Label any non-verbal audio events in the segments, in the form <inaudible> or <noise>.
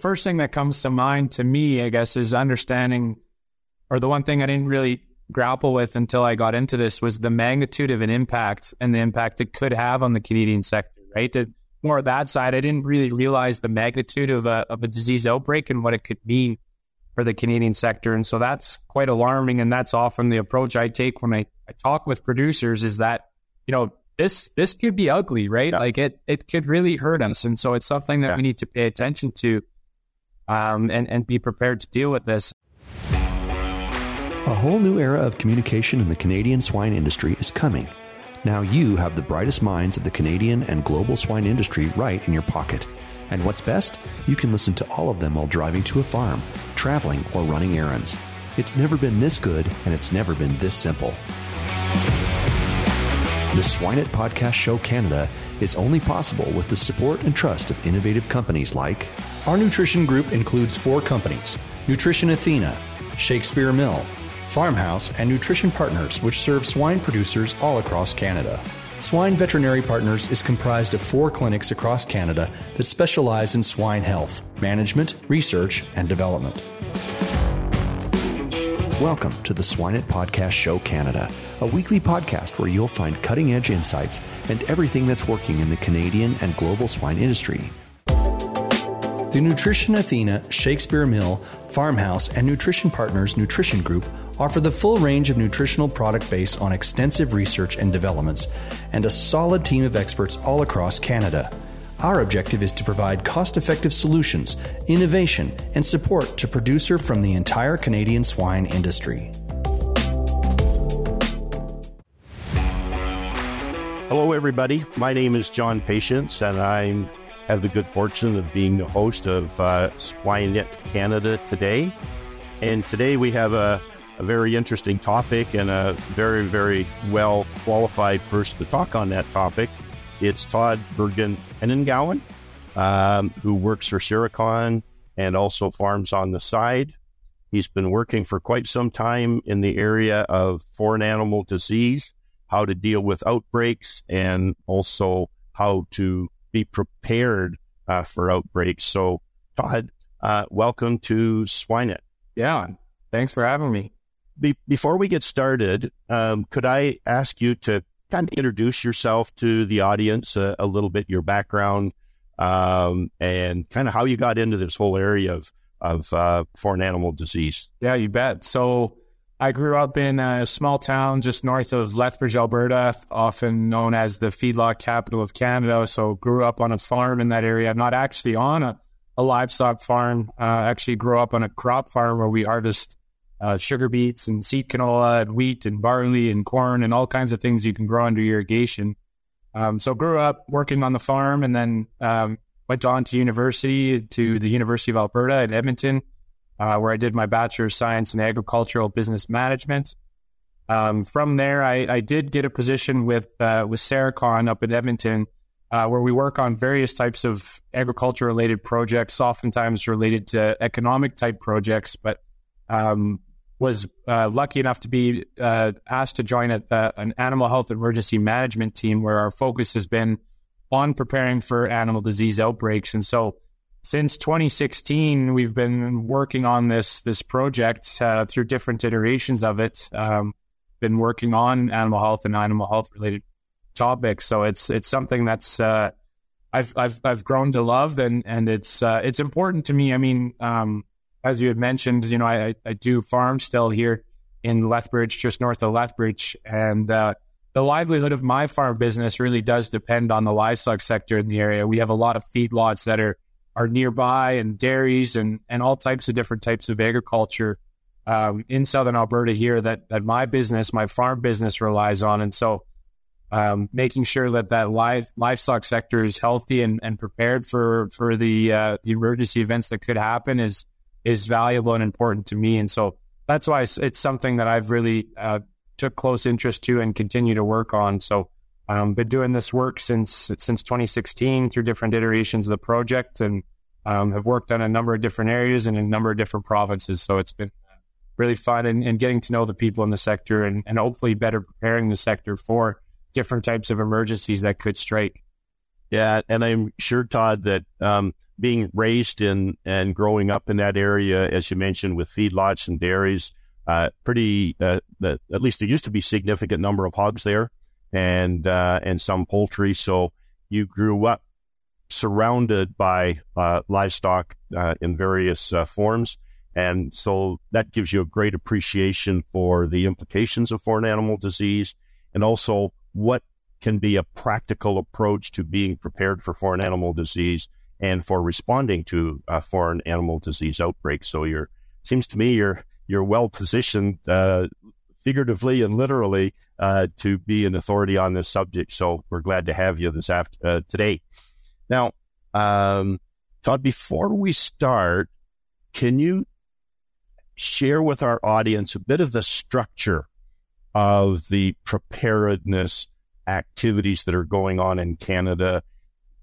first thing that comes to mind to me, I guess, is understanding, or the one thing I didn't really grapple with until I got into this was the magnitude of an impact and the impact it could have on the Canadian sector, right? The, more of that side, I didn't really realize the magnitude of a, of a disease outbreak and what it could mean for the Canadian sector. And so that's quite alarming. And that's often the approach I take when I, I talk with producers is that, you know, this this could be ugly, right? Yeah. Like it it could really hurt us. And so it's something that yeah. we need to pay attention to um, and, and be prepared to deal with this. A whole new era of communication in the Canadian swine industry is coming. Now you have the brightest minds of the Canadian and global swine industry right in your pocket. And what's best? You can listen to all of them while driving to a farm, traveling, or running errands. It's never been this good, and it's never been this simple. The Swine It Podcast Show Canada is only possible with the support and trust of innovative companies like our nutrition group includes four companies Nutrition Athena, Shakespeare Mill, Farmhouse, and Nutrition Partners, which serve swine producers all across Canada. Swine Veterinary Partners is comprised of four clinics across Canada that specialize in swine health, management, research, and development. Welcome to the Swine It Podcast Show Canada, a weekly podcast where you'll find cutting edge insights and everything that's working in the Canadian and global swine industry the Nutrition Athena, Shakespeare Mill, Farmhouse, and Nutrition Partners Nutrition Group offer the full range of nutritional product based on extensive research and developments and a solid team of experts all across Canada. Our objective is to provide cost effective solutions, innovation, and support to producer from the entire Canadian swine industry. Hello, everybody. My name is John Patience, and I'm have the good fortune of being the host of uh, Swine It Canada today. And today we have a, a, very interesting topic and a very, very well qualified person to talk on that topic. It's Todd Bergen Henengouwen, um, who works for Serecon and also farms on the side. He's been working for quite some time in the area of foreign animal disease, how to deal with outbreaks, and also how to be prepared uh, for outbreaks. So, Todd, uh, welcome to Swine It. Yeah, thanks for having me. Be- before we get started, um, could I ask you to kind of introduce yourself to the audience a, a little bit, your background, um, and kind of how you got into this whole area of of uh, foreign animal disease? Yeah, you bet. So I grew up in a small town just north of Lethbridge, Alberta, often known as the feedlot capital of Canada. So grew up on a farm in that area. Not actually on a, a livestock farm. Uh, actually grew up on a crop farm where we harvest uh, sugar beets and seed canola and wheat and barley and corn and all kinds of things you can grow under irrigation. Um, so grew up working on the farm and then um, went on to university to the University of Alberta in Edmonton uh, where I did my Bachelor of Science in Agricultural Business Management. Um, from there, I, I, did get a position with uh, with Serecon up in Edmonton, uh, where we work on various types of agriculture related projects, oftentimes related to economic type projects. But um, was uh, lucky enough to be uh, asked to join a, uh, an animal health emergency management team, where our focus has been on preparing for animal disease outbreaks. And so since 2016, we've been working on this this project uh, through different iterations of it. Um, been working on animal health and animal health related topics, so it's it's something that's uh, I've I've I've grown to love, and and it's uh, it's important to me. I mean, um, as you had mentioned, you know, I I do farm still here in Lethbridge, just north of Lethbridge, and uh, the livelihood of my farm business really does depend on the livestock sector in the area. We have a lot of feedlots that are are nearby and dairies and, and all types of different types of agriculture um, in southern Alberta here that, that my business, my farm business relies on. And so um, making sure that that live, livestock sector is healthy and, and prepared for, for the, uh, the emergency events that could happen is, is valuable and important to me. And so that's why it's, it's something that I've really uh, took close interest to and continue to work on. So um, been doing this work since since 2016 through different iterations of the project, and um, have worked on a number of different areas and a number of different provinces. So it's been really fun and, and getting to know the people in the sector and, and hopefully better preparing the sector for different types of emergencies that could strike. Yeah, and I'm sure, Todd, that um, being raised in and growing up in that area, as you mentioned, with feedlots and dairies, uh, pretty uh, the, at least there used to be significant number of hogs there, and uh, and some poultry. So you grew up surrounded by uh, livestock uh, in various uh, forms. And so that gives you a great appreciation for the implications of foreign animal disease and also what can be a practical approach to being prepared for foreign animal disease and for responding to uh, foreign animal disease outbreaks. So you're seems to me you're you're well positioned, uh, figuratively and literally, uh, to be an authority on this subject. So we're glad to have you this after uh, today. Now, um, Todd, before we start, can you share with our audience a bit of the structure of the preparedness activities that are going on in Canada,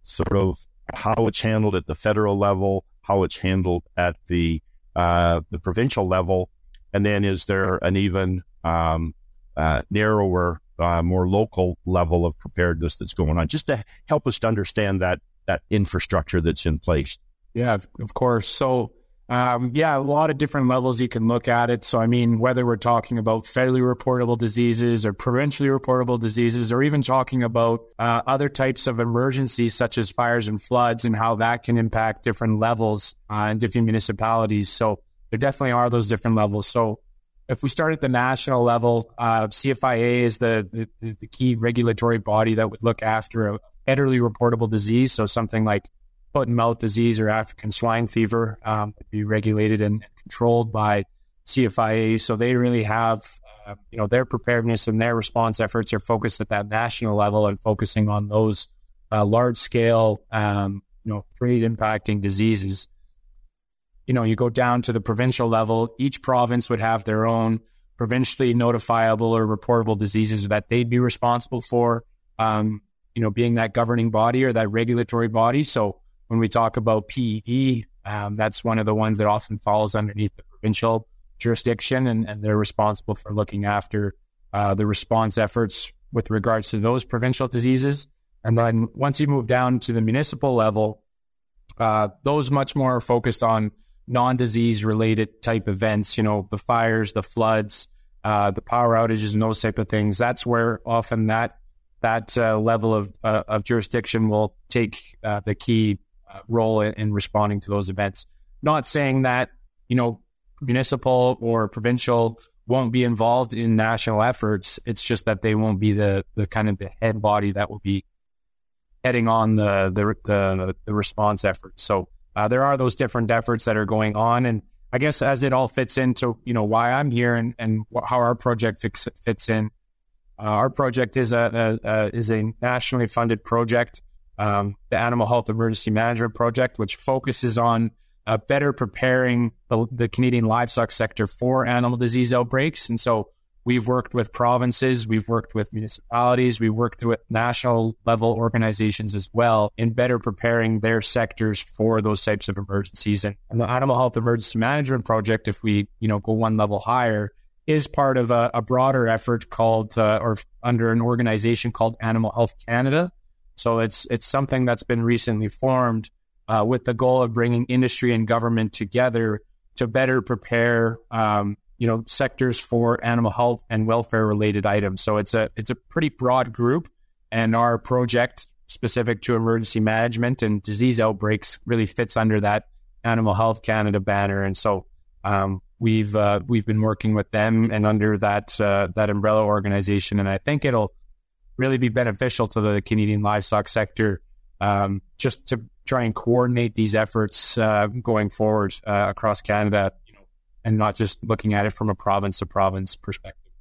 sort of how it's handled at the federal level, how it's handled at the uh, the provincial level, and then is there an even um, uh, narrower, uh, more local level of preparedness that's going on, just to help us to understand that that infrastructure that's in place. Yeah, of course. So, um, yeah, a lot of different levels you can look at it. So, I mean, whether we're talking about federally reportable diseases or provincially reportable diseases, or even talking about uh, other types of emergencies such as fires and floods and how that can impact different levels uh, in different municipalities. So, there definitely are those different levels. So, if we start at the national level, uh, CFIA is the, the, the key regulatory body that would look after a federally reportable disease. So something like foot and mouth disease or African swine fever um, would be regulated and controlled by CFIA. So they really have, uh, you know, their preparedness and their response efforts are focused at that national level and focusing on those uh, large scale, um, you know, trade impacting diseases. You know, you go down to the provincial level, each province would have their own provincially notifiable or reportable diseases that they'd be responsible for. Um, you know, being that governing body or that regulatory body. So when we talk about PED, um, that's one of the ones that often falls underneath the provincial jurisdiction, and, and they're responsible for looking after uh, the response efforts with regards to those provincial diseases. And then once you move down to the municipal level, uh, those much more focused on non-disease related type events. You know, the fires, the floods, uh, the power outages, and those type of things. That's where often that that uh, level of, uh, of jurisdiction will take uh, the key uh, role in, in, responding to those events. Not saying that, you know, municipal or provincial won't be involved in national efforts. It's just that they won't be the, the kind of the head body that will be heading on the, the, the, the response efforts. So uh, there are those different efforts that are going on. And I guess as it all fits into, you know, why I'm here and, and how our project fix, fits in, uh, our project is a, a, a, is a nationally funded project, um, the Animal Health Emergency Management Project, which focuses on uh, better preparing the, the, Canadian livestock sector for animal disease outbreaks. And so we've worked with provinces, we've worked with municipalities, we've worked with national level organizations as well in better preparing their sectors for those types of emergencies. And, the Animal Health Emergency Management Project, if we you know go one level higher, is part of a, a broader effort called uh, or under an organization called Animal Health Canada. So it's it's something that's been recently formed uh, with the goal of bringing industry and government together to better prepare um, you know sectors for animal health and welfare related items. So it's a it's a pretty broad group, and our project specific to emergency management and disease outbreaks really fits under that Animal Health Canada banner. And so um, we've uh, we've been working with them and under that uh, that umbrella organization, and I think it'll really be beneficial to the Canadian livestock sector um, just to try and coordinate these efforts uh, going forward uh, across Canada, and not just looking at it from a province to province perspective.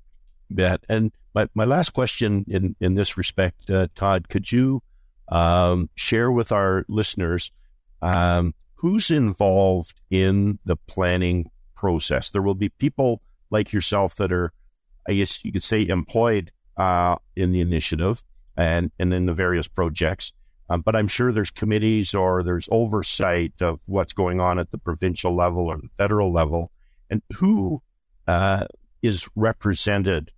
Bet. And my, my last question in, in this respect, uh, Todd, could you um, share with our listeners um, who's involved in the planning process. There will be people like yourself that are, I guess you could say, employed uh, in the initiative and, and in the various projects. Um, but I'm sure there's committees or there's oversight of what's going on at the provincial level or the federal level. And who uh, is represented?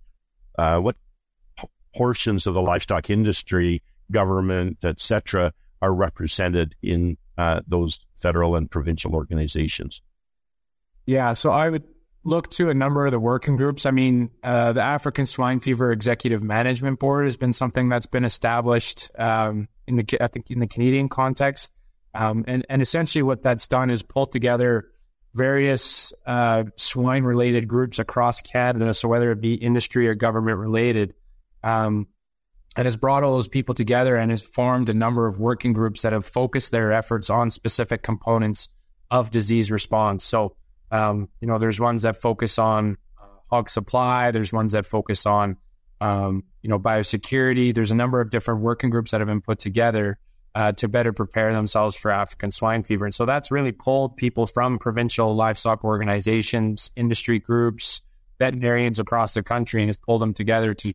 Uh, what p- portions of the livestock industry, government, etc., are represented in uh, those federal and provincial organizations? Yeah, so I would look to a number of the working groups. I mean, uh, the African Swine Fever Executive Management Board has been something that's been established um, in the I think in the Canadian context, um, and and essentially what that's done is pull together various uh, swine related groups across Canada. So whether it be industry or government related, um, and has brought all those people together and has formed a number of working groups that have focused their efforts on specific components of disease response. So um, you know, there's ones that focus on uh, hog supply. There's ones that focus on, um, you know, biosecurity. There's a number of different working groups that have been put together uh, to better prepare themselves for African swine fever. And so that's really pulled people from provincial livestock organizations, industry groups, veterinarians across the country, and has pulled them together to,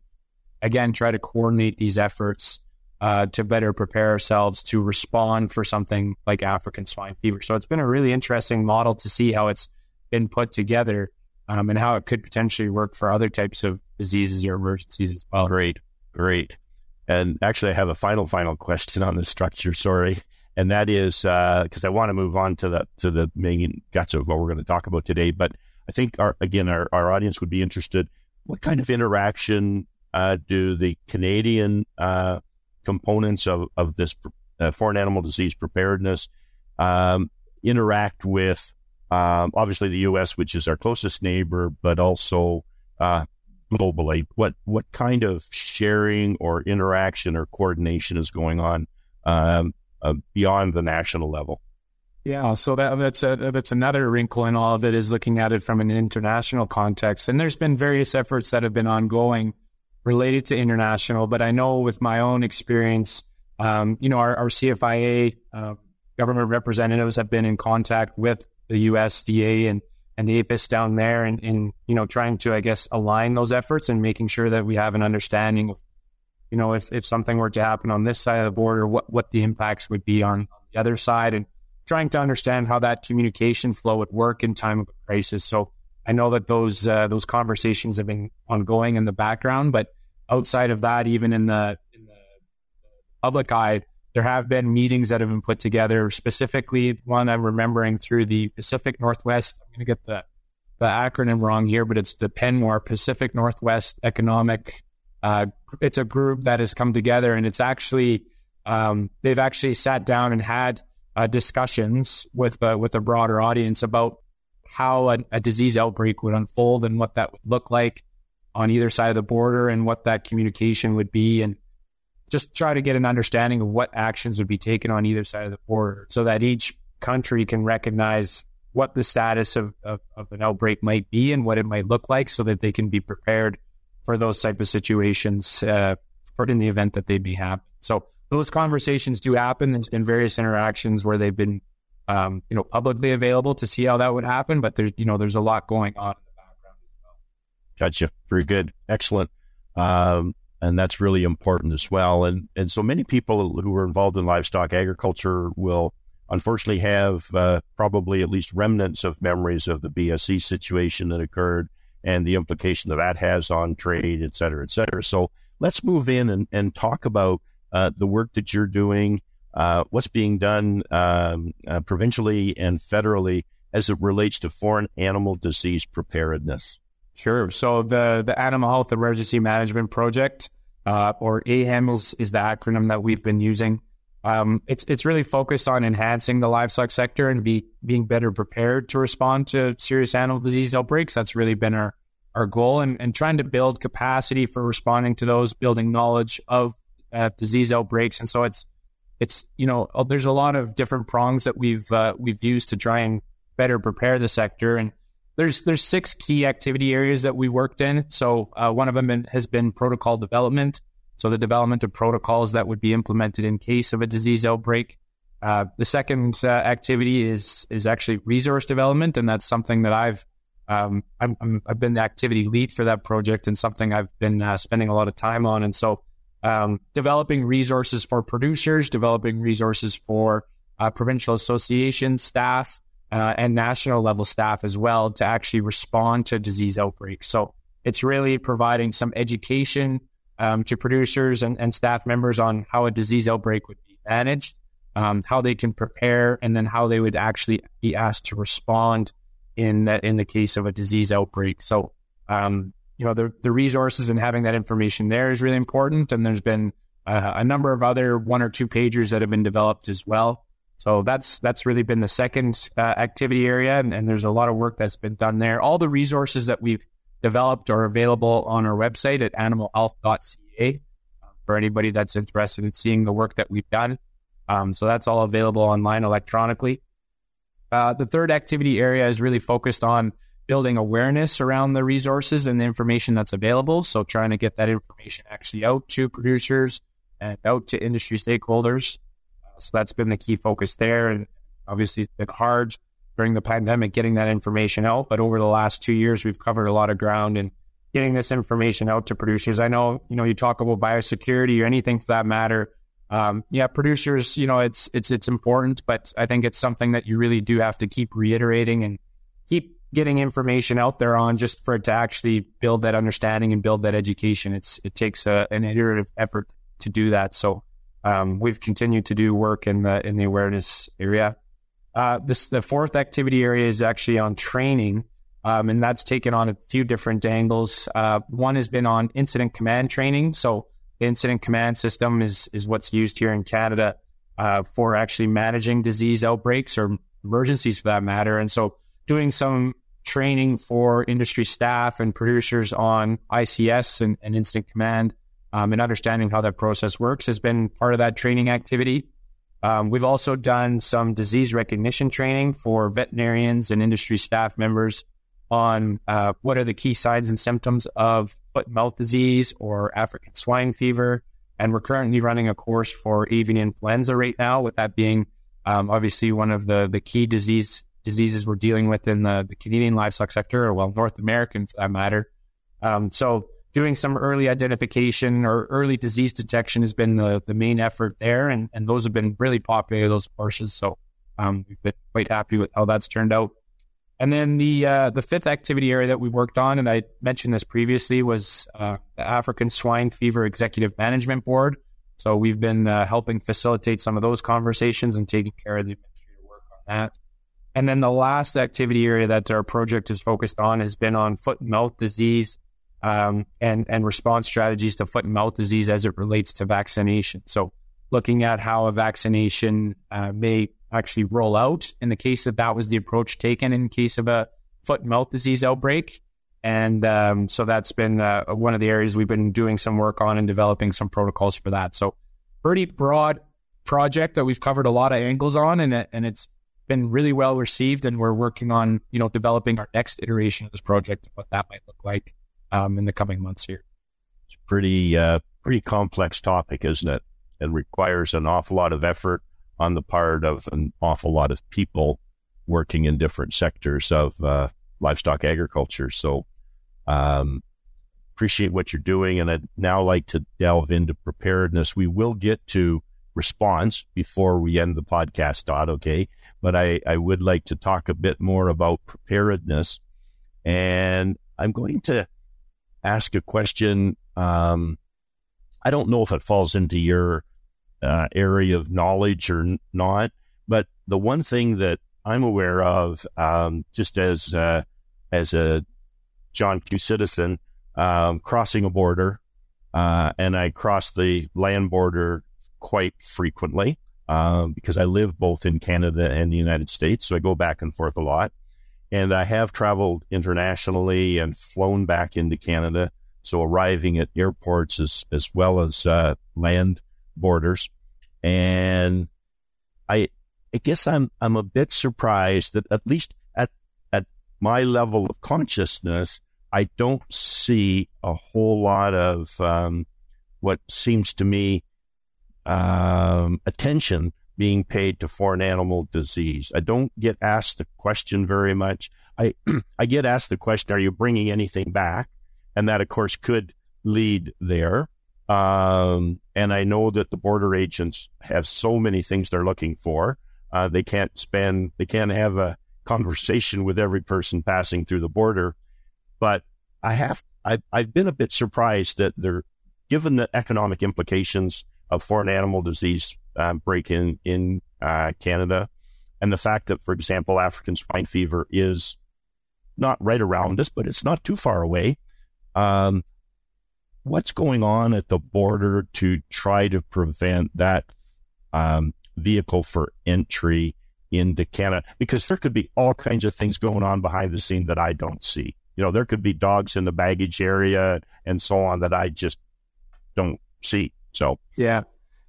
again, try to coordinate these efforts uh, to better prepare ourselves to respond for something like African swine fever. So it's been a really interesting model to see how it's been put together um, and how it could potentially work for other types of diseases or emergencies as well. Great, great. And actually, I have a final, final question on the structure. Sorry, and that is because uh, I want to move on to the to the main guts of what we're going to talk about today. But I think our again, our, our audience would be interested. What kind of interaction uh, do the Canadian uh, components of of this uh, foreign animal disease preparedness um, interact with um, obviously, the U.S., which is our closest neighbor, but also uh, globally. What what kind of sharing or interaction or coordination is going on um, uh, beyond the national level? Yeah, so that, that's a, that's another wrinkle in all of it is looking at it from an international context. And there's been various efforts that have been ongoing related to international, but I know with my own experience, um, you know, our, our CFIA uh, government representatives have been in contact with the USDA and and the APHIS down there, and, and you know trying to I guess align those efforts and making sure that we have an understanding of you know if if something were to happen on this side of the border, what what the impacts would be on, the other side, and trying to understand how that communication flow would work in time of a crisis. So I know that those uh, those conversations have been ongoing in the background, but outside of that, even in the in the public eye, there have been meetings that have been put together, specifically one I'm remembering through the Pacific Northwest. I'm going to get the, the acronym wrong here, but it's the PNWER, Pacific Northwest Economic. Uh, it's a group that has come together and it's actually, um, they've actually sat down and had uh, discussions with, uh, with a broader audience about how a, a disease outbreak would unfold and what that would look like on either side of the border and what that communication would be. And just try to get an understanding of what actions would be taken on either side of the border so that each country can recognize what the status of, of, of, an outbreak might be and what it might look like so that they can be prepared for those type of situations uh, for in the event that they may happen. So those conversations do happen. There's been various interactions where they've been, um, you know, publicly available to see how that would happen, but there's, you know, there's a lot going on in the background as well. Gotcha. Very good. Excellent. Um, and that's really important as well. And and so many people who are involved in livestock agriculture will unfortunately have uh, probably at least remnants of memories of the BSE situation that occurred and the implication that that has on trade, et cetera, et cetera. So let's move in and, and talk about uh, the work that you're doing, uh, what's being done um, uh, provincially and federally as it relates to foreign animal disease preparedness. Sure. So the the Animal Health Emergency Management Project, uh, or AHEM, is, is the acronym that we've been using. Um, it's it's really focused on enhancing the livestock sector and be being better prepared to respond to serious animal disease outbreaks. That's really been our our goal, and, and trying to build capacity for responding to those, building knowledge of uh, disease outbreaks. And so it's it's you know there's a lot of different prongs that we've uh, we've used to try and better prepare the sector and there's there's six key activity areas that we worked in. So uh, one of them has been protocol development. So the development of protocols that would be implemented in case of a disease outbreak. Uh, the second uh, activity is is actually resource development, and that's something that I've um, i have been the activity lead for that project, and something I've been uh, spending a lot of time on. And so, um, developing resources for producers, developing resources for uh, provincial associations, staff, uh, and national level staff as well to actually respond to disease outbreaks. So it's really providing some education um, to producers and, and, staff members on how a disease outbreak would be managed, um, how they can prepare, and then how they would actually be asked to respond in the, in the case of a disease outbreak. So, um, you know, the, the resources and having that information there is really important. And there's been uh, a number of other one or two pagers that have been developed as well. So that's that's really been the second uh, activity area, and, and, there's a lot of work that's been done there. All the resources that we've developed are available on our website at animalhealth.ca uh, for anybody that's interested in seeing the work that we've done. Um, so that's all available online electronically. Uh, the third activity area is really focused on building awareness around the resources and the information that's available. So trying to get that information actually out to producers and out to industry stakeholders. So that's been the key focus there. And obviously, it's been hard during the pandemic getting that information out. But over the last two years, we've covered a lot of ground and getting this information out to producers. I know, you know, you talk about biosecurity or anything for that matter. Um, yeah, producers, you know, it's it's it's important, but I think it's something that you really do have to keep reiterating and keep getting information out there on just for it to actually build that understanding and build that education. It's it takes a, an iterative effort to do that. So um, we've continued to do work in the in the awareness area. Uh, this the fourth activity area is actually on training, um, and that's taken on a few different angles. Uh, one has been on incident command training. So the incident command system is is what's used here in Canada uh, for actually managing disease outbreaks or emergencies for that matter. And so doing some training for industry staff and producers on ICS and, and incident command um, and understanding how that process works has been part of that training activity. Um, we've also done some disease recognition training for veterinarians and industry staff members on uh, what are the key signs and symptoms of foot and mouth disease or African swine fever. And we're currently running a course for avian influenza right now, with that being um, obviously one of the, the key disease diseases we're dealing with in the, the Canadian livestock sector, or well, North American for that matter. Um, so doing some early identification or early disease detection has been the, the main effort there. And, and those have been really popular, those courses. So um, we've been quite happy with how that's turned out. And then the uh, the fifth activity area that we've worked on, and I mentioned this previously, was uh, the African Swine Fever Executive Management Board. So we've been uh, helping facilitate some of those conversations and taking care of the administrative work on that. And then the last activity area that our project is focused on has been on foot and mouth disease um, and and response strategies to foot and mouth disease as it relates to vaccination. So, looking at how a vaccination uh, may actually roll out in the case that that was the approach taken in case of a foot and mouth disease outbreak. And um, so that's been uh, one of the areas we've been doing some work on and developing some protocols for that. So, pretty broad project that we've covered a lot of angles on, and it, and it's been really well received. And we're working on you know developing our next iteration of this project, and what that might look like um, in the coming months here. It's pretty uh, pretty complex topic, isn't it? It requires an awful lot of effort on the part of an awful lot of people working in different sectors of uh, livestock agriculture. So, um, appreciate what you're doing, and I'd now like to delve into preparedness. We will get to response before we end the podcast, Todd. Okay, but I I would like to talk a bit more about preparedness, and I'm going to ask a question. Um, I don't know if it falls into your uh, area of knowledge or n- not, but the one thing that I'm aware of, um, just as uh, as a John Q citizen, um, crossing a border, uh, and I cross the land border quite frequently um, because I live both in Canada and the United States, so I go back and forth a lot. And I have traveled internationally and flown back into Canada. So arriving at airports as, as well as uh, land borders. And I, I guess I'm, I'm a bit surprised that at least at, at my level of consciousness, I don't see a whole lot of um, what seems to me um, attention being paid to foreign animal disease. I don't get asked the question very much. I <clears throat> I get asked the question, "Are you bringing anything back?" And that, of course, could lead there. Um, and I know that the border agents have so many things they're looking for. Uh, they can't spend, they can't have a conversation with every person passing through the border. But I have, I've, I've been a bit surprised that they're, given the economic implications of foreign animal disease um, break in in uh, Canada, and the fact that, for example, African swine fever is not right around us, but it's not too far away. Um, what's going on at the border to try to prevent that um, vehicle for entry into Canada? Because there could be all kinds of things going on behind the scene that I don't see. You know, there could be dogs in the baggage area and so on that I just don't see. So, yeah.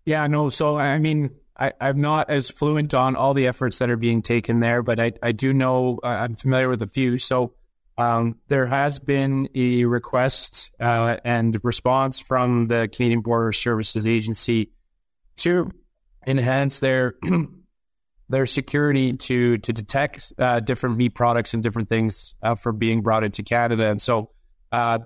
Yeah, no. So, I mean, I, am not as fluent on all the efforts that are being taken there, but I, I do know uh, I'm familiar with a few. So, um, there has been a request uh, and response from the Canadian Border Services Agency to enhance their <clears throat> their security to to detect uh, different meat products and different things uh, for being brought into Canada. And so, uh,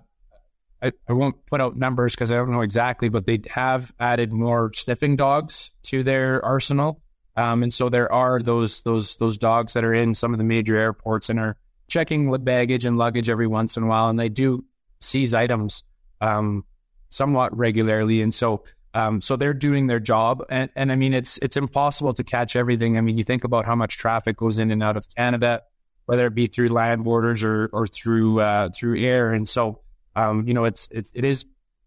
I, I won't put out numbers because I don't know exactly, but they have added more sniffing dogs to their arsenal. Um, and so there are those those those dogs that are in some of the major airports and are checking baggage and luggage every once in a while, and they do seize items um, somewhat regularly. And so um, so they're doing their job, and, and I mean it's it's impossible to catch everything. I mean you think about how much traffic goes in and out of Canada, whether it be through land borders or or through uh, through air, and so um, you know, it's it's it is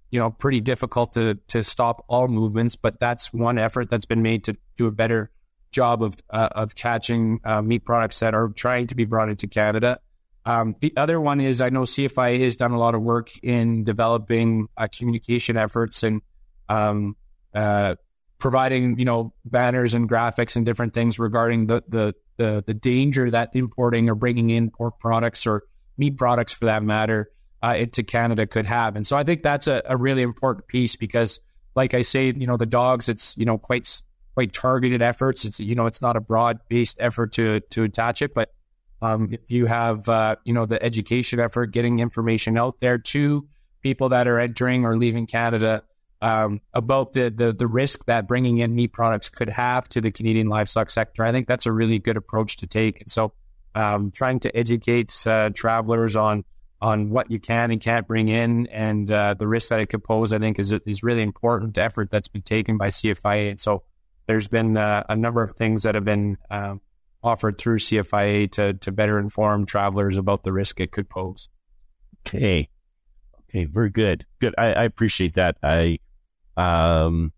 you know pretty difficult to to stop all movements, but that's one effort that's been made to do a better job of uh, of catching uh, meat products that are trying to be brought into Canada. Um, the other one is I know CFIA has done a lot of work in developing uh, communication efforts and um, uh, providing you know banners and graphics and different things regarding the, the the the danger that importing or bringing in pork products or meat products for that matter uh, into Canada could have. And so I think that's a, a, really important piece because, like I say, you know, the dogs, it's you know quite quite targeted efforts. It's you know it's not a broad based effort to to attach it, but um, if you have uh, you know the education effort, getting information out there to people that are entering or leaving Canada. Um, about the, the the risk that bringing in meat products could have to the Canadian livestock sector, I think that's a really good approach to take. And so, um, trying to educate uh, travelers on on what you can and can't bring in and uh, the risk that it could pose, I think is is really important effort that's been taken by CFIA. And so there's been uh, a number of things that have been um, offered through CFIA to to better inform travelers about the risk it could pose. Okay, okay, very good, good. I, I appreciate that. I, um,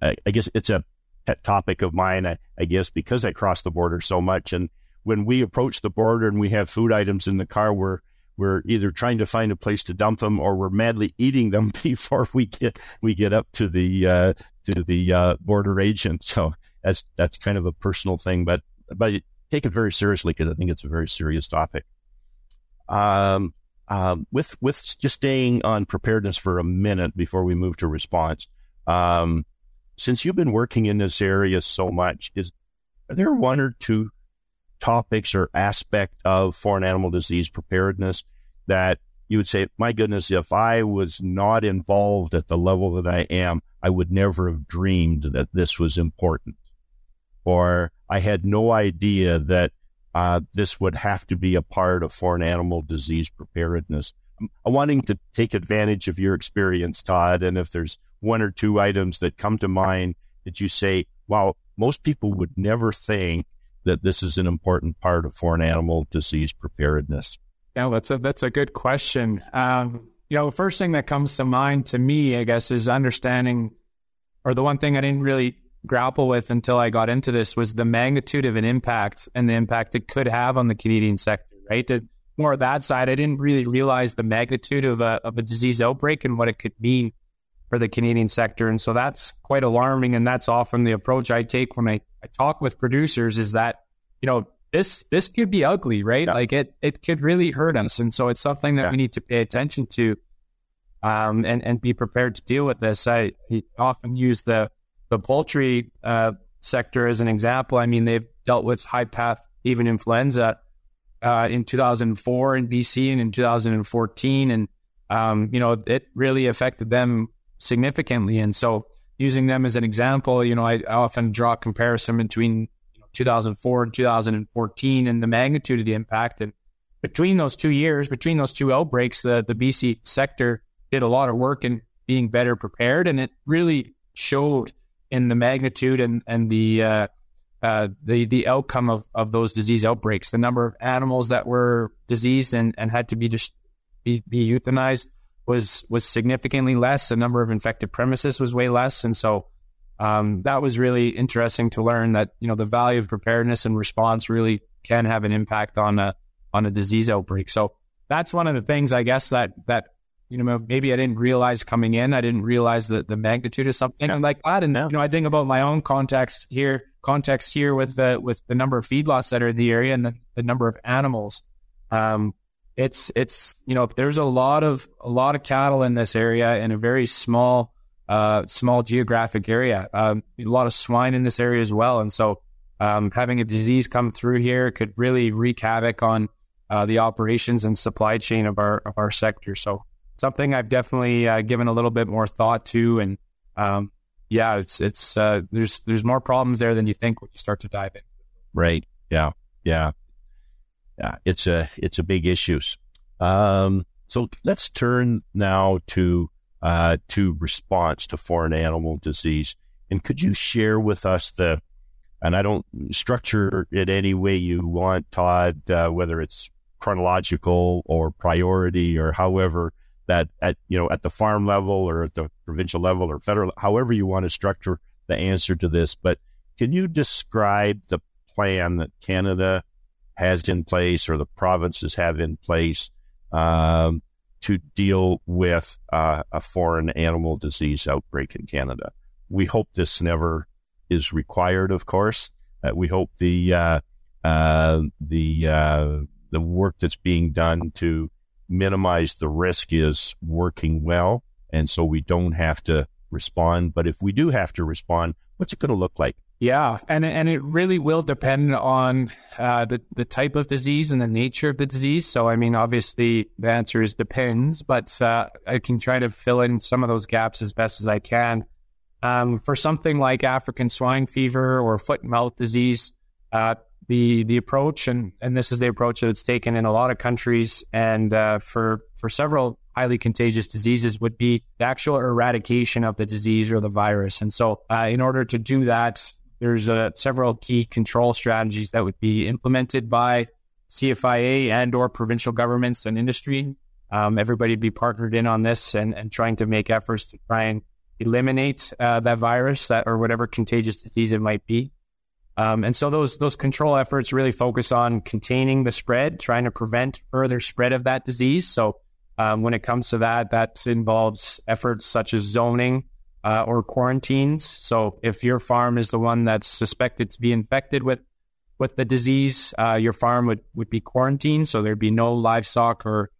I, I, guess it's a pet topic of mine. I, I guess because I cross the border so much, and when we approach the border and we have food items in the car, we're we're either trying to find a place to dump them or we're madly eating them <laughs> before we get we get up to the uh, to the uh, border agent. So that's that's kind of a personal thing, but but take it very seriously because I think it's a very serious topic. Um, um, with with just staying on preparedness for a minute before we move to response. Um, since you've been working in this area so much, is are there one or two topics or aspect of foreign animal disease preparedness that you would say, my goodness, if I was not involved at the level that I am, I would never have dreamed that this was important. Or I had no idea that uh, this would have to be a part of foreign animal disease preparedness. I'm wanting to take advantage of your experience, Todd. And if there's one or two items that come to mind that you say, wow, most people would never think that this is an important part of foreign animal disease preparedness? Yeah, that's a that's a good question. Um, you know, first thing that comes to mind to me, I guess, is understanding, or the one thing I didn't really grapple with until I got into this was the magnitude of an impact and the impact it could have on the Canadian sector. Right, to more that side, I didn't really realize the magnitude of a of a disease outbreak and what it could mean for the Canadian sector. And so that's quite alarming. And that's often the approach I take when I, I talk with producers is that, you know, this this could be ugly, right? Yeah. Like it it could really hurt us. And so it's something that yeah. we need to pay attention to um, and, and be prepared to deal with this. I often use the the poultry uh, sector as an example. I mean, they've dealt with high path avian influenza uh, in 2004 in BC and in 2014. And, um, you know, it really affected them significantly. And so using them as an example, you know, I, I often draw a comparison between you know, 2004 and 2014 and the magnitude of the impact. And between those two years, between those two outbreaks, the, the BC sector did a lot of work in being better prepared. And it really showed in the magnitude and, and the, uh, uh, the the outcome of, of those disease outbreaks. The number of animals that were diseased and, and had to be, dis- be be euthanized was was significantly less. The number of infected premises was way less, and so um, that was really interesting to learn that you know the value of preparedness and response really can have an impact on a on a disease outbreak. So that's one of the things I guess that that you know maybe I didn't realize coming in. I didn't realize the the magnitude of something yeah. like that. And yeah. you know I think about my own context here context here with the with the number of feedlots that are in the area and the, the number of animals. Um, it's it's you know there's a lot of a lot of cattle in this area in a very small uh, small geographic area. Um, a lot of swine in this area as well, and so um, having a disease come through here could really wreak havoc on uh, the operations and supply chain of our of our sector. So something I've definitely uh, given a little bit more thought to, and um, yeah, it's it's uh, there's there's more problems there than you think when you start to dive in. Right. Yeah. Yeah. Yeah. It's a it's a big issue. Um, so let's turn now to uh, to response to foreign animal disease. And could you share with us the, and I don't structure it any way you want, Todd, uh, whether it's chronological or priority or however that at, you know, at the farm level or at the provincial level or federal, however you want to structure the answer to this. But can you describe the plan that Canada has in place or the provinces have in place um, to deal with uh, a foreign animal disease outbreak in Canada. We hope this never is required, of course. Uh, we hope the uh, uh the uh, the work that's being done to minimize the risk is working well, and so we don't have to respond. But if we do have to respond, what's it going to look like? Yeah, and and it really will depend on uh, the the type of disease and the nature of the disease. So, I mean, obviously, the answer is depends, but uh, I can try to fill in some of those gaps as best as I can. Um, for something like African swine fever or foot and mouth disease, uh, the the approach and and this is the approach that it's taken in a lot of countries, and uh, for for several highly contagious diseases would be the actual eradication of the disease or the virus. And so, uh, in order to do that, there's uh, several key control strategies that would be implemented by CFIA and or provincial governments and industry. Um, everybody be partnered in on this and, and trying to make efforts to try and eliminate uh, that virus that or whatever contagious disease it might be. Um, and so those those control efforts really focus on containing the spread, trying to prevent further spread of that disease. So um, when it comes to that, that involves efforts such as zoning, uh, or quarantines. So if your farm is the one that's suspected to be infected with with the disease, uh, your farm would, would be quarantined. So there'd be no livestock or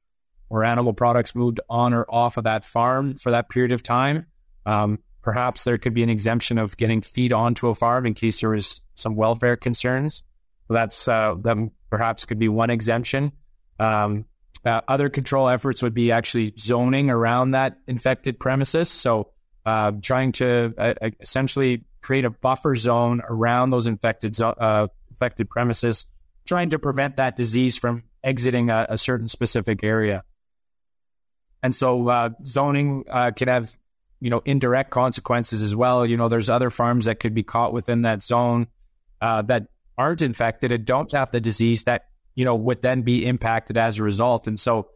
or animal products moved on or off of that farm for that period of time. Um, perhaps there could be an exemption of getting feed onto a farm in case there was some welfare concerns. So that's uh, that perhaps could be one exemption. Um, uh, other control efforts would be actually zoning around that infected premises. So uh, trying to uh, uh, essentially create a buffer zone around those infected uh, infected premises, trying to prevent that disease from exiting a, a certain specific area. And so uh, zoning uh, can have you know indirect consequences as well. You know, there's other farms that could be caught within that zone that aren't infected and don't have the disease that you know would then be impacted as a result. And so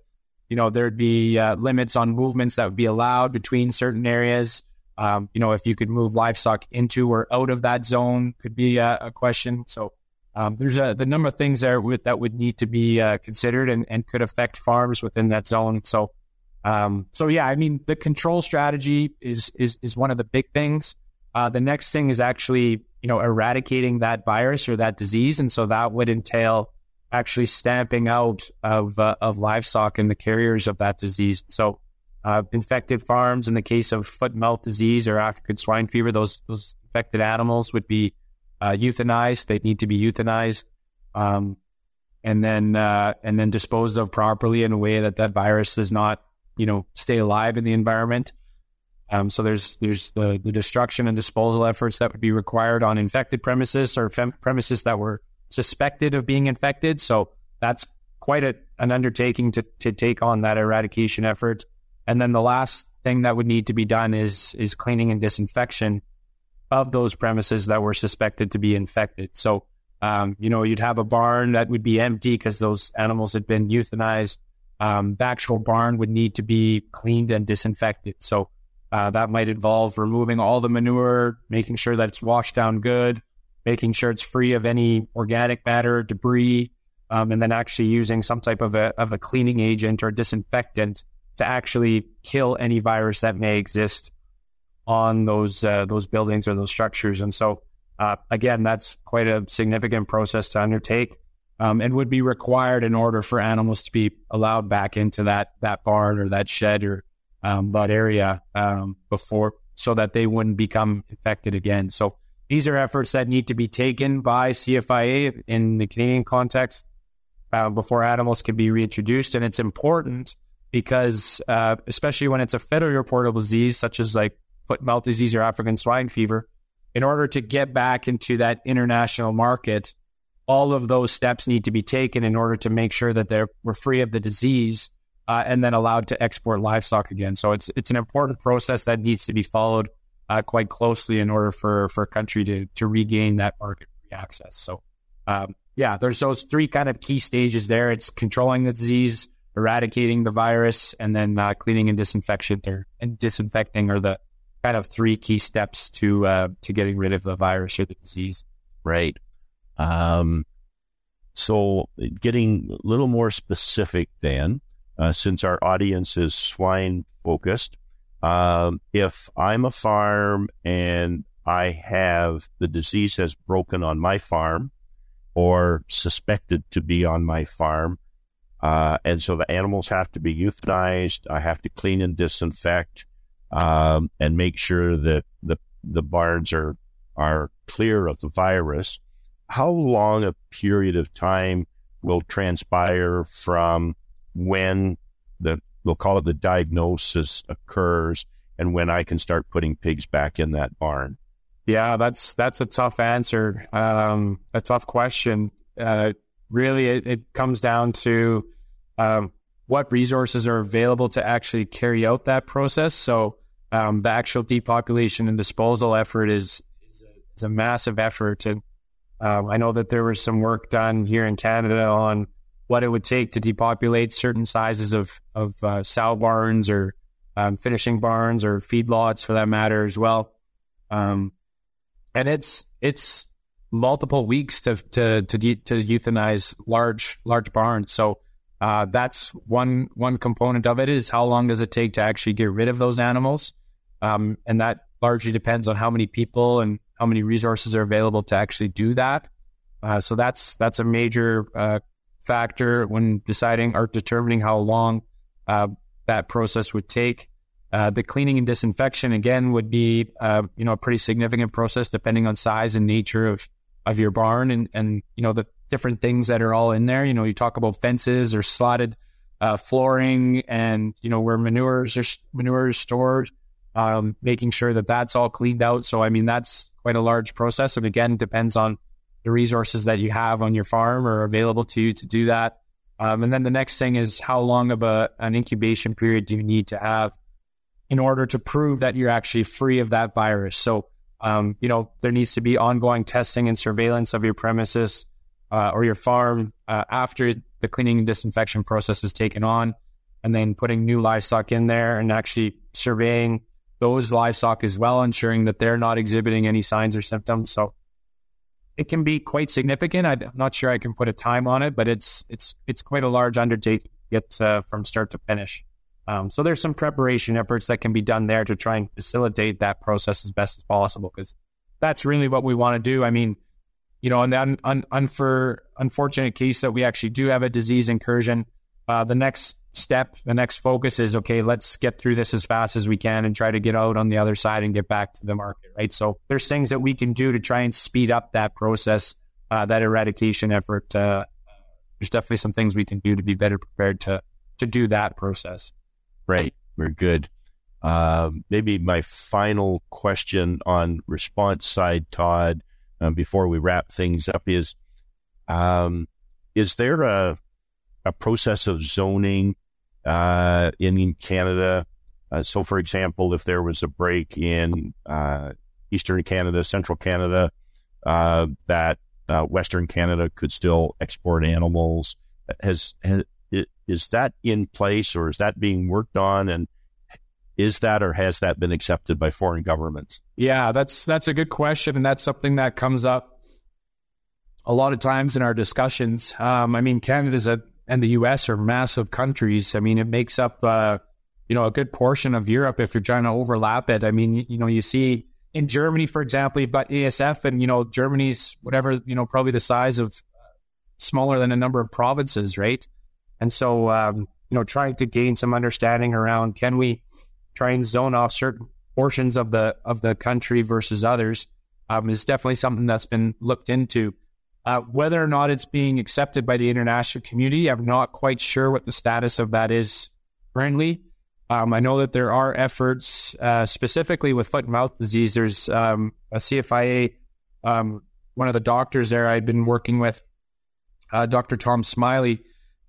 you know, there'd be uh, limits on movements that would be allowed between certain areas. Um, you know, if you could move livestock into or out of that zone could be a, a question. So um, there's a the number of things there with, that would need to be uh, considered and, and could affect farms within that zone. So, um, so yeah, I mean, the control strategy is is is one of the big things. Uh, the next thing is actually you know eradicating that virus or that disease, and so that would entail actually stamping out of uh, of livestock and the carriers of that disease. So, uh, infected farms in the case of foot and mouth disease or African swine fever, those those infected animals would be uh, euthanized. They need to be euthanized, um, and then uh, and then disposed of properly in a way that that virus does not, you know, stay alive in the environment. Um, so there's there's the, the destruction and disposal efforts that would be required on infected premises or fem- premises that were suspected of being infected. So that's quite a, an undertaking to, to take on that eradication effort. And then the last thing that would need to be done is is cleaning and disinfection of those premises that were suspected to be infected. So, um, you know, you'd have a barn that would be empty because those animals had been euthanized. Um, the actual barn would need to be cleaned and disinfected. So uh, that might involve removing all the manure, making sure that it's washed down good, making sure it's free of any organic matter, debris, um, and then actually using some type of a, of a cleaning agent or disinfectant to actually kill any virus that may exist on those uh, those buildings or those structures. And so, uh, again, that's quite a significant process to undertake, um, and would be required in order for animals to be allowed back into that that barn or that shed or um, that area um, before, so that they wouldn't become infected again. So these are efforts that need to be taken by CFIA in the Canadian context uh, before animals can be reintroduced, and it's important because uh, especially when it's a federally reportable disease such as like foot and mouth disease or African swine fever, in order to get back into that international market, all of those steps need to be taken in order to make sure that they're we're free of the disease uh, and then allowed to export livestock again. So it's it's an important process that needs to be followed uh, quite closely in order for for a country to to regain that market free access. So um, yeah, there's those three kind of key stages there. It's controlling the disease, eradicating the virus, and then uh, cleaning and disinfection or and disinfecting are the kind of three key steps to uh, to getting rid of the virus or the disease. Right. Um, so, getting a little more specific, then, uh, since our audience is swine focused, um, if I'm a farm and I have the disease has broken on my farm or suspected to be on my farm, uh, and so the animals have to be euthanized, I have to clean and disinfect um, and make sure that the the barns are are clear of the virus. How long a period of time will transpire from when the we'll call it the diagnosis occurs and when I can start putting pigs back in that barn? Yeah, that's that's a tough answer, um, a tough question. Uh, really, it, it, comes down to um, what resources are available to actually carry out that process. So, um, the actual depopulation and disposal effort is is a, is a massive effort. And um, I know that there was some work done here in Canada on what it would take to depopulate certain sizes of of uh, sow barns or um, finishing barns or feedlots for that matter as well. Um, and it's it's multiple weeks to to to, de- to euthanize large large barns. So uh, that's one one component of it is how long does it take to actually get rid of those animals. Um, and that largely depends on how many people and how many resources are available to actually do that. Uh, so that's that's a major uh, factor when deciding or determining how long uh, that process would take. Uh, the cleaning and disinfection again would be uh, you know a pretty significant process depending on size and nature of of your barn and and you know the different things that are all in there. You know you talk about fences or slotted uh, flooring and you know where manures are manure is stored um, making sure that that's all cleaned out. So, I mean, that's quite a large process. And again, depends on the resources that you have on your farm or available to you to do that. Um, and then the next thing is how long of a, an incubation period do you need to have in order to prove that you're actually free of that virus? So, um, you know, there needs to be ongoing testing and surveillance of your premises uh, or your farm uh, after the cleaning and disinfection process is taken on, and then putting new livestock in there and actually surveying those livestock as well, ensuring that they're not exhibiting any signs or symptoms. So it can be quite significant. I'm not sure I can put a time on it, but it's it's it's quite a large undertaking to get uh, from start to finish. Um, so there's some preparation efforts that can be done there to try and facilitate that process as best as possible because that's really what we want to do. I mean, you know, in the un, un, unfor, unfortunate case that we actually do have a disease incursion, uh, the next step, the next focus is okay, let's get through this as fast as we can and try to get out on the other side and get back to the market, right? So there's things that we can do to try and speed up that process, uh, that eradication effort. Uh, there's definitely some things we can do to be better prepared to to do that process. Right, we're good. Uh, maybe my final question on response side, Todd, um, before we wrap things up is: um, Is there a a process of zoning uh, in Canada. Uh, so, for example, if there was a break in uh, Eastern Canada, Central Canada, uh, that uh, Western Canada could still export animals. Has, has is that in place or is that being worked on? And is that or has that been accepted by foreign governments? Yeah, that's that's a good question, and that's something that comes up a lot of times in our discussions. Um, I mean, Canada's a, and the U.S. are massive countries. I mean, it makes up uh, you know a good portion of Europe if you're trying to overlap it. I mean, you, know, you see in Germany, for example, you've got ASF, and you know Germany's whatever you know probably the size of smaller than a number of provinces, right? And so um, you know, trying to gain some understanding around can we try and zone off certain portions of the of the country versus others um, is definitely something that's been looked into. Uh, whether or not it's being accepted by the international community, I'm not quite sure what the status of that is currently. Um, I know that there are efforts uh, specifically with foot and mouth disease. There's um, a CFIA, um, one of the doctors there I'd been working with, uh, Dr. Tom Smylie.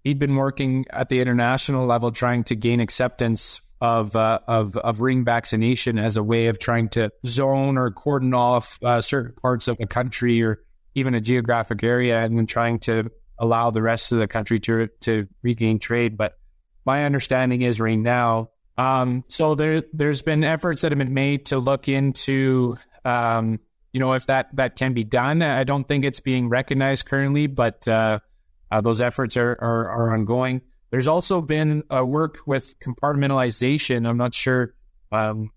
He'd been working at the international level trying to gain acceptance of uh, of of ring vaccination as a way of trying to zone or cordon off uh, certain parts of the country or even a geographic area, and then trying to allow the rest of the country to to regain trade. But my understanding is right now. Um, so there, there's been efforts that have been made to look into, um, you know, if that that can be done. I don't think it's being recognized currently, but uh, uh, those efforts are, are, are ongoing. There's also been a work with compartmentalization. I'm not sure um,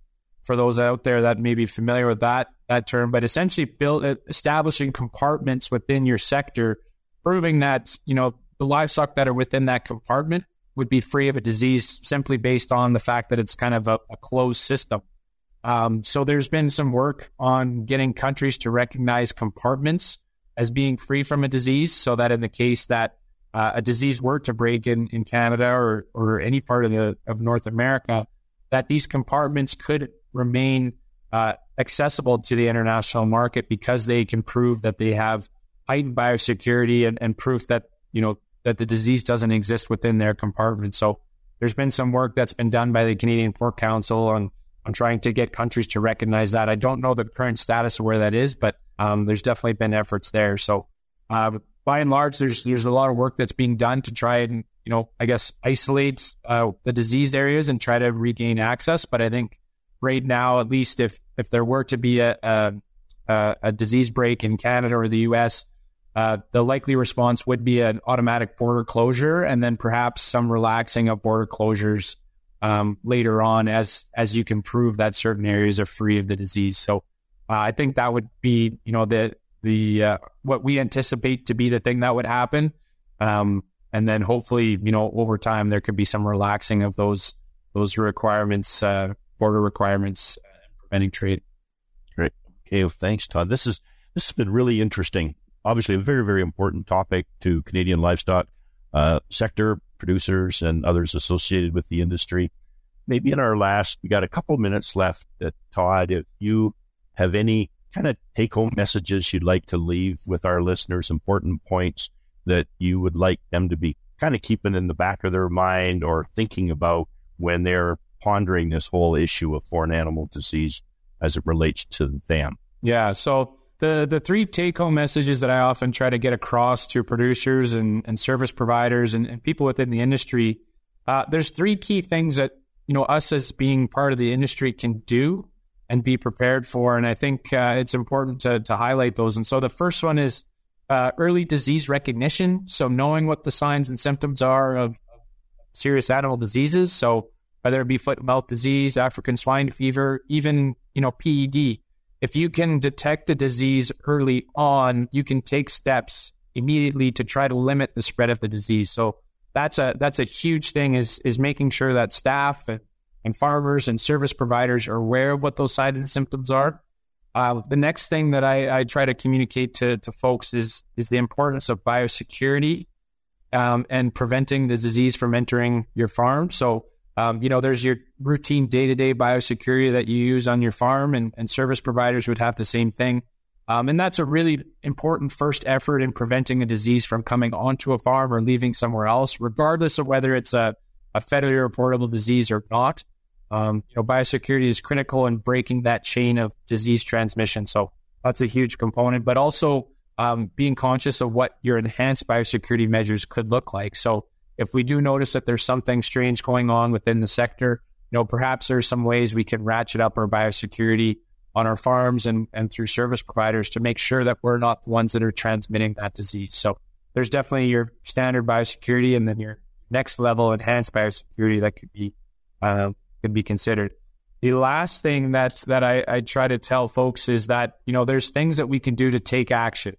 for those out there that may be familiar with that that term, but essentially build establishing compartments within your sector, proving that you know the livestock that are within that compartment would be free of a disease simply based on the fact that it's kind of a, a closed system. Um, so there's been some work on getting countries to recognize compartments as being free from a disease, so that in the case that uh, a disease were to break in, in Canada or or any part of the of North America, that these compartments could remain uh, accessible to the international market because they can prove that they have heightened biosecurity and, and proof that you know that the disease doesn't exist within their compartment. So there's been some work that's been done by the Canadian Pork Council on on trying to get countries to recognize that. I don't know the current status of where that is, but um, there's definitely been efforts there. So um, by and large, there's there's a lot of work that's being done to try and you know I guess isolate uh, the diseased areas and try to regain access. But I think right now, at least if if there were to be a a, a disease break in Canada or the U.S uh, the likely response would be an automatic border closure and then perhaps some relaxing of border closures um, later on as as you can prove that certain areas are free of the disease. So uh, I think that would be you know the the uh, what we anticipate to be the thing that would happen. Um, and then hopefully you know over time there could be some relaxing of those those requirements, uh, border requirements, and preventing trade. Great. Okay. Well, thanks, Todd. This is this has been really interesting obviously a very, very important topic to Canadian livestock uh, sector producers and others associated with the industry. Maybe in our last, we got a couple minutes left. Uh, Todd, if you have any kind of take home messages you'd like to leave with our listeners, important points that you would like them to be kind of keeping in the back of their mind or thinking about when they're pondering this whole issue of foreign animal disease as it relates to them. Yeah. So the the three take home messages that I often try to get across to producers and, and service providers and, and people within the industry, uh, there's three key things that you know us as being part of the industry can do and be prepared for, and I think uh, it's important to to highlight those. And so the first one is uh, early disease recognition, so knowing what the signs and symptoms are of, of serious animal diseases. So whether it be foot and mouth disease, African swine fever, even you know PED if you can detect a disease early on, you can take steps immediately to try to limit the spread of the disease. So that's a that's a huge thing is is making sure that staff and, and farmers and service providers are aware of what those signs and symptoms are. Uh, the next thing that I, I, try to communicate to, to folks is is the importance of biosecurity um, and preventing the disease from entering your farm. So um, you know, there's your routine day to day biosecurity that you use on your farm, and, and service providers would have the same thing. Um, and that's a really important first effort in preventing a disease from coming onto a farm or leaving somewhere else, regardless of whether it's a, a federally reportable disease or not. Um, you know, biosecurity is critical in breaking that chain of disease transmission. So that's a huge component, but also um, being conscious of what your enhanced biosecurity measures could look like. So if we do notice that there's something strange going on within the sector, you know, perhaps there's some ways we can ratchet up our biosecurity on our farms and, and through service providers to make sure that we're not the ones that are transmitting that disease. So there's definitely your standard biosecurity and then your next level enhanced biosecurity that could be uh, could be considered. The last thing that's that I, I, try to tell folks is that you know there's things that we can do to take action.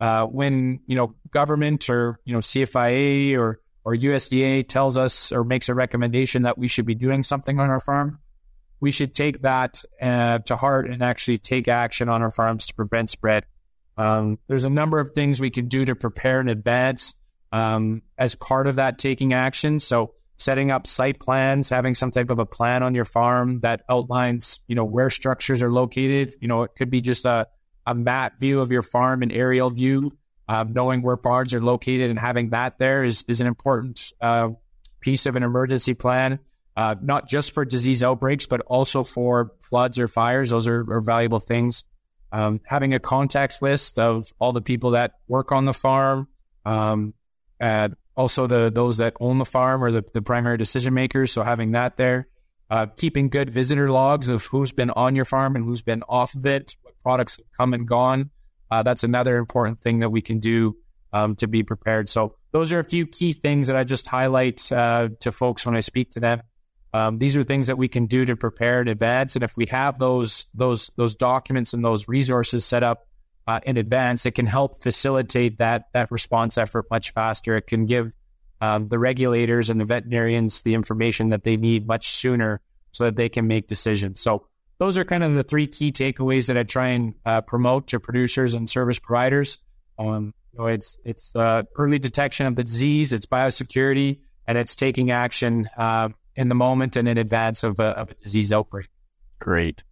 Uh, when you know government or you know CFIA or or USDA tells us or makes a recommendation that we should be doing something on our farm, we should take that uh, to heart and actually take action on our farms to prevent spread. Um, there's a number of things we can do to prepare in advance um, as part of that taking action. So setting up site plans, having some type of a plan on your farm that outlines, you know, where structures are located. You know, it could be just a, a map view of your farm, an aerial view, um, knowing where barns are located and having that there is, is an important uh, piece of an emergency plan. Uh, not just for disease outbreaks, but also for floods or fires. Those are, are valuable things. Um, having a contacts list of all the people that work on the farm, um, also the those that own the farm or the, the primary decision makers. So having that there, uh, keeping good visitor logs of who's been on your farm and who's been off of it, what products have come and gone. Uh, that's another important thing that we can do um, to be prepared. So those are a few key things that I just highlight uh, to folks when I speak to them. Um, these are things that we can do to prepare in advance, and if we have those those those documents and those resources set up uh, in advance, it can help facilitate that that response effort much faster. It can give um, the regulators and the veterinarians the information that they need much sooner so that they can make decisions. So those are kind of the three key takeaways that I try and uh, promote to producers and service providers. Um, you know, it's it's uh, early detection of the disease, it's biosecurity, and it's taking action uh, in the moment and in advance of a, of a disease outbreak. Great.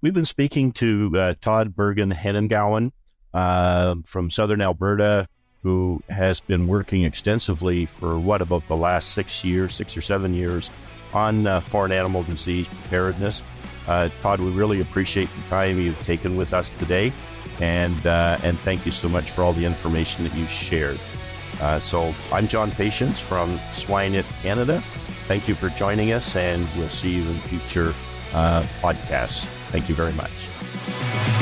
We've been speaking to uh, Todd Bergen Henengouwen uh, from Southern Alberta, who has been working extensively for what about the last six years, six or seven years, on uh, foreign animal disease preparedness. Uh, Todd, we really appreciate the time you've taken with us today, and uh, and thank you so much for all the information that you shared. Uh, so I'm John Patience from Swine It Canada. Thank you for joining us, and we'll see you in future podcasts. Thank you very much.